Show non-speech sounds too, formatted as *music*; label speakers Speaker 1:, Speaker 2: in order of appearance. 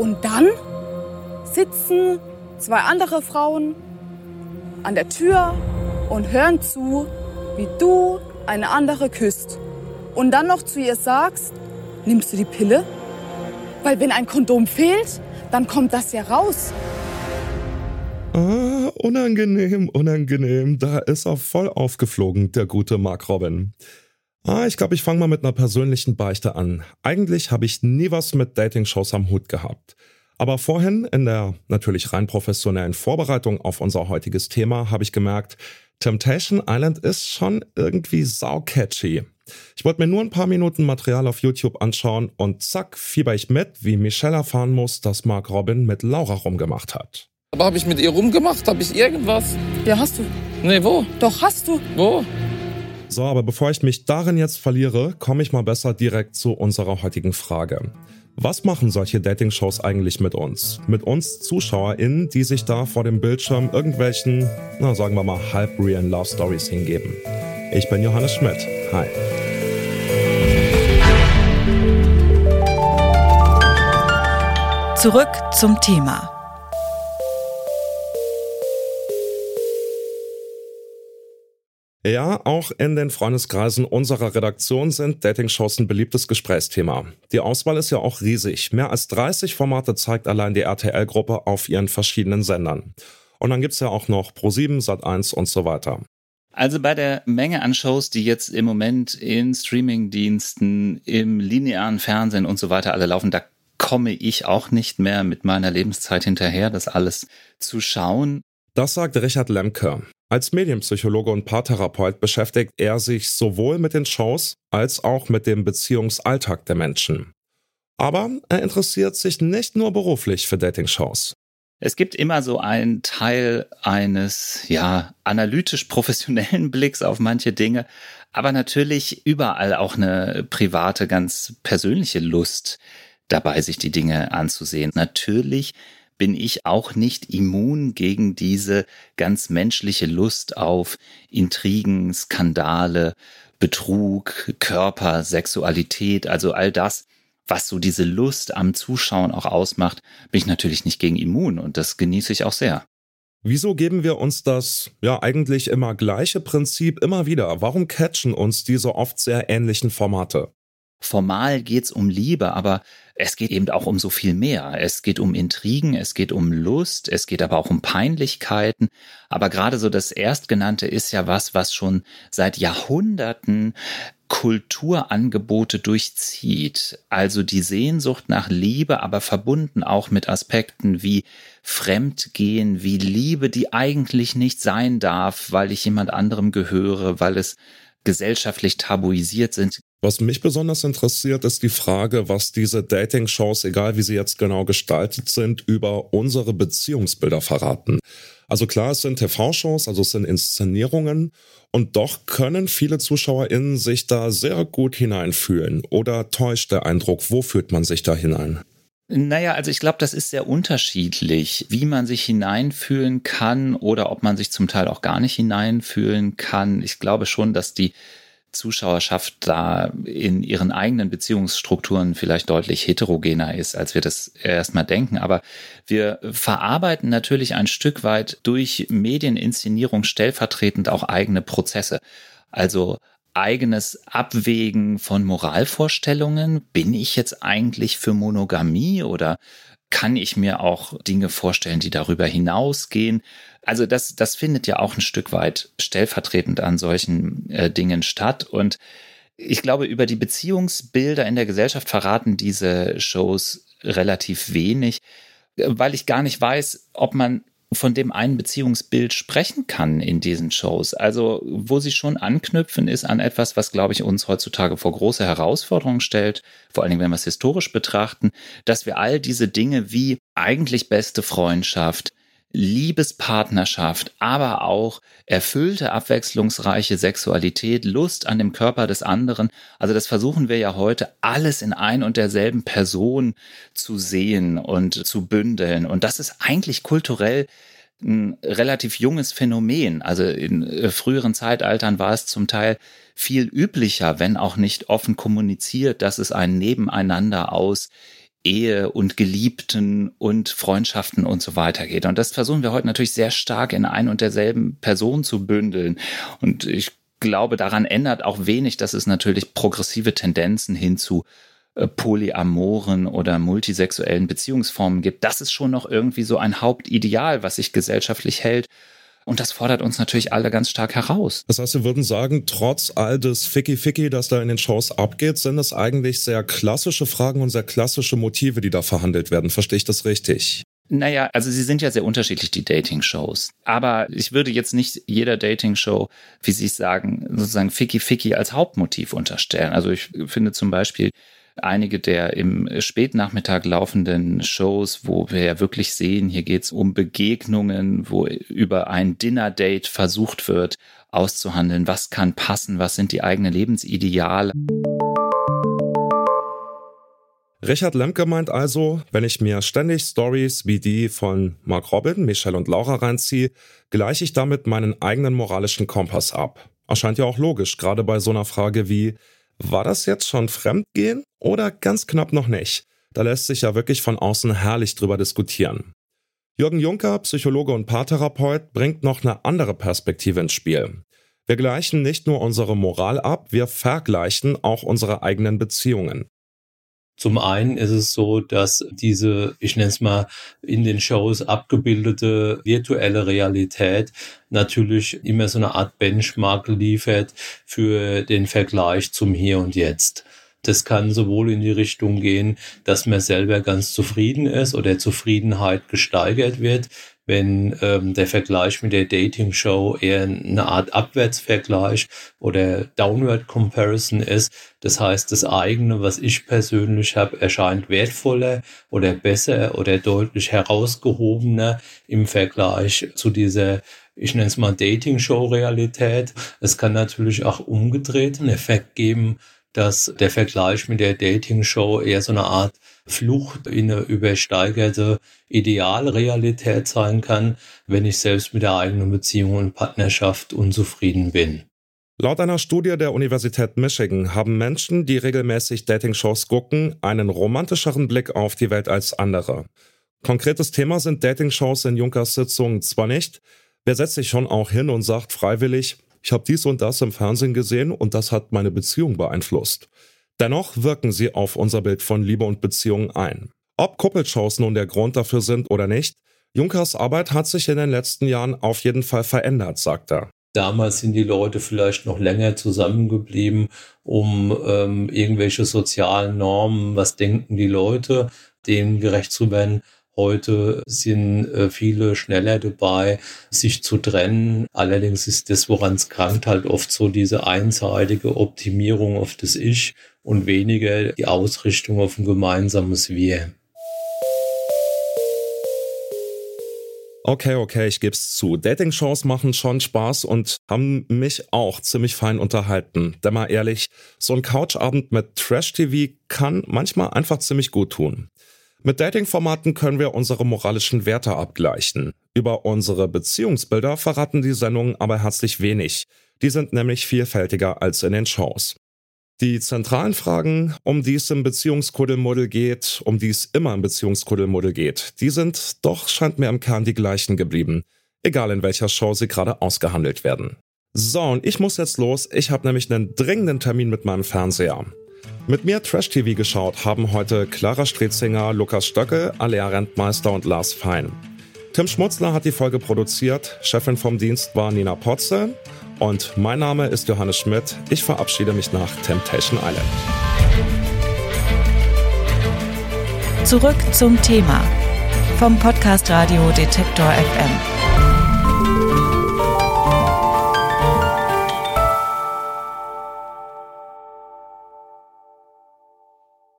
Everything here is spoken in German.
Speaker 1: Und dann sitzen zwei andere Frauen an der Tür und hören zu, wie du eine andere küsst. Und dann noch zu ihr sagst, nimmst du die Pille? Weil wenn ein Kondom fehlt, dann kommt das ja raus.
Speaker 2: Ah, unangenehm, unangenehm. Da ist er voll aufgeflogen, der gute Mark Robin. Ah, ich glaube, ich fange mal mit einer persönlichen Beichte an. Eigentlich habe ich nie was mit Dating-Shows am Hut gehabt. Aber vorhin in der natürlich rein professionellen Vorbereitung auf unser heutiges Thema habe ich gemerkt, Temptation Island ist schon irgendwie saucatchy. Ich wollte mir nur ein paar Minuten Material auf YouTube anschauen und zack, fieber ich mit, wie Michelle erfahren muss, dass Mark Robin mit Laura rumgemacht hat.
Speaker 3: Aber habe ich mit ihr rumgemacht? Habe ich irgendwas?
Speaker 1: Ja, hast du.
Speaker 3: Nee, wo?
Speaker 1: Doch, hast du.
Speaker 3: Wo?
Speaker 2: So, aber bevor ich mich darin jetzt verliere, komme ich mal besser direkt zu unserer heutigen Frage. Was machen solche Dating-Shows eigentlich mit uns? Mit uns ZuschauerInnen, die sich da vor dem Bildschirm irgendwelchen, na sagen wir mal, halb-realen Love Stories hingeben. Ich bin Johannes Schmidt. Hi.
Speaker 4: Zurück zum Thema.
Speaker 2: Ja, auch in den Freundeskreisen unserer Redaktion sind Dating-Shows ein beliebtes Gesprächsthema. Die Auswahl ist ja auch riesig. Mehr als 30 Formate zeigt allein die RTL-Gruppe auf ihren verschiedenen Sendern. Und dann gibt's ja auch noch Pro7, Sat1 und so weiter.
Speaker 5: Also bei der Menge an Shows, die jetzt im Moment in Streamingdiensten, im linearen Fernsehen und so weiter alle laufen, da komme ich auch nicht mehr mit meiner Lebenszeit hinterher, das alles zu schauen.
Speaker 2: Das sagt Richard Lemke. Als Medienpsychologe und Paartherapeut beschäftigt er sich sowohl mit den Shows als auch mit dem Beziehungsalltag der Menschen. Aber er interessiert sich nicht nur beruflich für Dating-Shows.
Speaker 5: Es gibt immer so einen Teil eines, ja, analytisch professionellen *laughs* Blicks auf manche Dinge, aber natürlich überall auch eine private, ganz persönliche Lust dabei, sich die Dinge anzusehen. Natürlich bin ich auch nicht immun gegen diese ganz menschliche Lust auf Intrigen, Skandale, Betrug, Körper, Sexualität, also all das, was so diese Lust am Zuschauen auch ausmacht, bin ich natürlich nicht gegen immun und das genieße ich auch sehr.
Speaker 2: Wieso geben wir uns das ja eigentlich immer gleiche Prinzip immer wieder? Warum catchen uns diese oft sehr ähnlichen Formate?
Speaker 5: Formal geht's um Liebe, aber es geht eben auch um so viel mehr. Es geht um Intrigen, es geht um Lust, es geht aber auch um Peinlichkeiten. Aber gerade so das Erstgenannte ist ja was, was schon seit Jahrhunderten Kulturangebote durchzieht. Also die Sehnsucht nach Liebe, aber verbunden auch mit Aspekten wie Fremdgehen, wie Liebe, die eigentlich nicht sein darf, weil ich jemand anderem gehöre, weil es gesellschaftlich tabuisiert sind.
Speaker 2: Was mich besonders interessiert, ist die Frage, was diese Dating-Shows, egal wie sie jetzt genau gestaltet sind, über unsere Beziehungsbilder verraten. Also klar, es sind TV-Shows, also es sind Inszenierungen und doch können viele ZuschauerInnen sich da sehr gut hineinfühlen. Oder täuscht der Eindruck, wo fühlt man sich da hinein?
Speaker 5: Naja, also ich glaube, das ist sehr unterschiedlich, wie man sich hineinfühlen kann oder ob man sich zum Teil auch gar nicht hineinfühlen kann. Ich glaube schon, dass die Zuschauerschaft da in ihren eigenen Beziehungsstrukturen vielleicht deutlich heterogener ist, als wir das erstmal denken. Aber wir verarbeiten natürlich ein Stück weit durch Medieninszenierung stellvertretend auch eigene Prozesse. Also eigenes Abwägen von Moralvorstellungen. Bin ich jetzt eigentlich für Monogamie oder kann ich mir auch Dinge vorstellen, die darüber hinausgehen? Also das, das findet ja auch ein Stück weit stellvertretend an solchen äh, Dingen statt. Und ich glaube, über die Beziehungsbilder in der Gesellschaft verraten diese Shows relativ wenig, weil ich gar nicht weiß, ob man von dem einen Beziehungsbild sprechen kann in diesen Shows. Also, wo sie schon anknüpfen, ist an etwas, was, glaube ich, uns heutzutage vor große Herausforderungen stellt, vor allen Dingen, wenn wir es historisch betrachten, dass wir all diese Dinge wie eigentlich beste Freundschaft, Liebespartnerschaft, aber auch erfüllte, abwechslungsreiche Sexualität, Lust an dem Körper des anderen. Also das versuchen wir ja heute alles in ein und derselben Person zu sehen und zu bündeln. Und das ist eigentlich kulturell ein relativ junges Phänomen. Also in äh, früheren Zeitaltern war es zum Teil viel üblicher, wenn auch nicht offen kommuniziert, dass es ein Nebeneinander aus Ehe und Geliebten und Freundschaften und so weiter geht. Und das versuchen wir heute natürlich sehr stark in ein und derselben Person zu bündeln. Und ich glaube, daran ändert auch wenig, dass es natürlich progressive Tendenzen hin zu äh, polyamoren oder multisexuellen Beziehungsformen gibt. Das ist schon noch irgendwie so ein Hauptideal, was sich gesellschaftlich hält. Und das fordert uns natürlich alle ganz stark heraus.
Speaker 2: Das heißt, wir würden sagen, trotz all des Ficky-Ficky, das da in den Shows abgeht, sind es eigentlich sehr klassische Fragen und sehr klassische Motive, die da verhandelt werden. Verstehe ich das richtig?
Speaker 5: Naja, also sie sind ja sehr unterschiedlich, die Dating-Shows. Aber ich würde jetzt nicht jeder Dating-Show, wie Sie es sagen, sozusagen Ficky-Ficky als Hauptmotiv unterstellen. Also ich finde zum Beispiel einige der im Spätnachmittag laufenden Shows, wo wir ja wirklich sehen, hier geht es um Begegnungen, wo über ein Dinner-Date versucht wird auszuhandeln, was kann passen, was sind die eigenen Lebensideale.
Speaker 2: Richard Lemke meint also, wenn ich mir ständig Stories wie die von Mark Robin, Michelle und Laura reinziehe, gleiche ich damit meinen eigenen moralischen Kompass ab. Erscheint ja auch logisch, gerade bei so einer Frage wie, war das jetzt schon Fremdgehen oder ganz knapp noch nicht? Da lässt sich ja wirklich von außen herrlich drüber diskutieren. Jürgen Juncker, Psychologe und Paartherapeut, bringt noch eine andere Perspektive ins Spiel. Wir gleichen nicht nur unsere Moral ab, wir vergleichen auch unsere eigenen Beziehungen.
Speaker 4: Zum einen ist es so, dass diese, ich nenne es mal, in den Shows abgebildete virtuelle Realität natürlich immer so eine Art Benchmark liefert für den Vergleich zum Hier und Jetzt. Das kann sowohl in die Richtung gehen, dass man selber ganz zufrieden ist oder Zufriedenheit gesteigert wird, wenn ähm, der Vergleich mit der Dating-Show eher eine Art Abwärtsvergleich oder Downward Comparison ist. Das heißt, das eigene, was ich persönlich habe, erscheint wertvoller oder besser oder deutlich herausgehobener im Vergleich zu dieser ich nenne es mal Dating-Show-Realität. Es kann natürlich auch umgedreht einen Effekt geben, dass der Vergleich mit der Dating-Show eher so eine Art Flucht in eine übersteigerte Idealrealität sein kann, wenn ich selbst mit der eigenen Beziehung und Partnerschaft unzufrieden bin.
Speaker 2: Laut einer Studie der Universität Michigan haben Menschen, die regelmäßig Dating-Shows gucken, einen romantischeren Blick auf die Welt als andere. Konkretes Thema sind Dating-Shows in Junkers Sitzungen zwar nicht, wer setzt sich schon auch hin und sagt freiwillig, ich habe dies und das im Fernsehen gesehen und das hat meine Beziehung beeinflusst. Dennoch wirken sie auf unser Bild von Liebe und Beziehung ein. Ob Kuppelshows nun der Grund dafür sind oder nicht, Junkers Arbeit hat sich in den letzten Jahren auf jeden Fall verändert, sagt er.
Speaker 4: Damals sind die Leute vielleicht noch länger zusammengeblieben, um ähm, irgendwelche sozialen Normen, was denken die Leute, denen gerecht zu werden. Heute sind äh, viele schneller dabei, sich zu trennen. Allerdings ist das, woran es krankt, halt oft so diese einseitige Optimierung auf das Ich und weniger die Ausrichtung auf ein gemeinsames Wir.
Speaker 2: Okay, okay, ich geb's zu. Dating-Shows machen schon Spaß und haben mich auch ziemlich fein unterhalten. Denn mal ehrlich, so ein Couchabend mit Trash-TV kann manchmal einfach ziemlich gut tun. Mit Dating-Formaten können wir unsere moralischen Werte abgleichen. Über unsere Beziehungsbilder verraten die Sendungen aber herzlich wenig. Die sind nämlich vielfältiger als in den Shows. Die zentralen Fragen, um die es im Beziehungskuddelmuddel geht, um die es immer im Beziehungskuddelmuddel geht, die sind doch, scheint mir im Kern die gleichen geblieben. Egal in welcher Show sie gerade ausgehandelt werden. So, und ich muss jetzt los. Ich habe nämlich einen dringenden Termin mit meinem Fernseher. Mit mir Trash TV geschaut haben heute Clara Strezinger, Lukas Stöcke, Alea Rentmeister und Lars Fein. Tim Schmutzler hat die Folge produziert, Chefin vom Dienst war Nina Potze und mein Name ist Johannes Schmidt. Ich verabschiede mich nach Temptation Island.
Speaker 6: Zurück zum Thema vom Podcast Radio Detektor FM.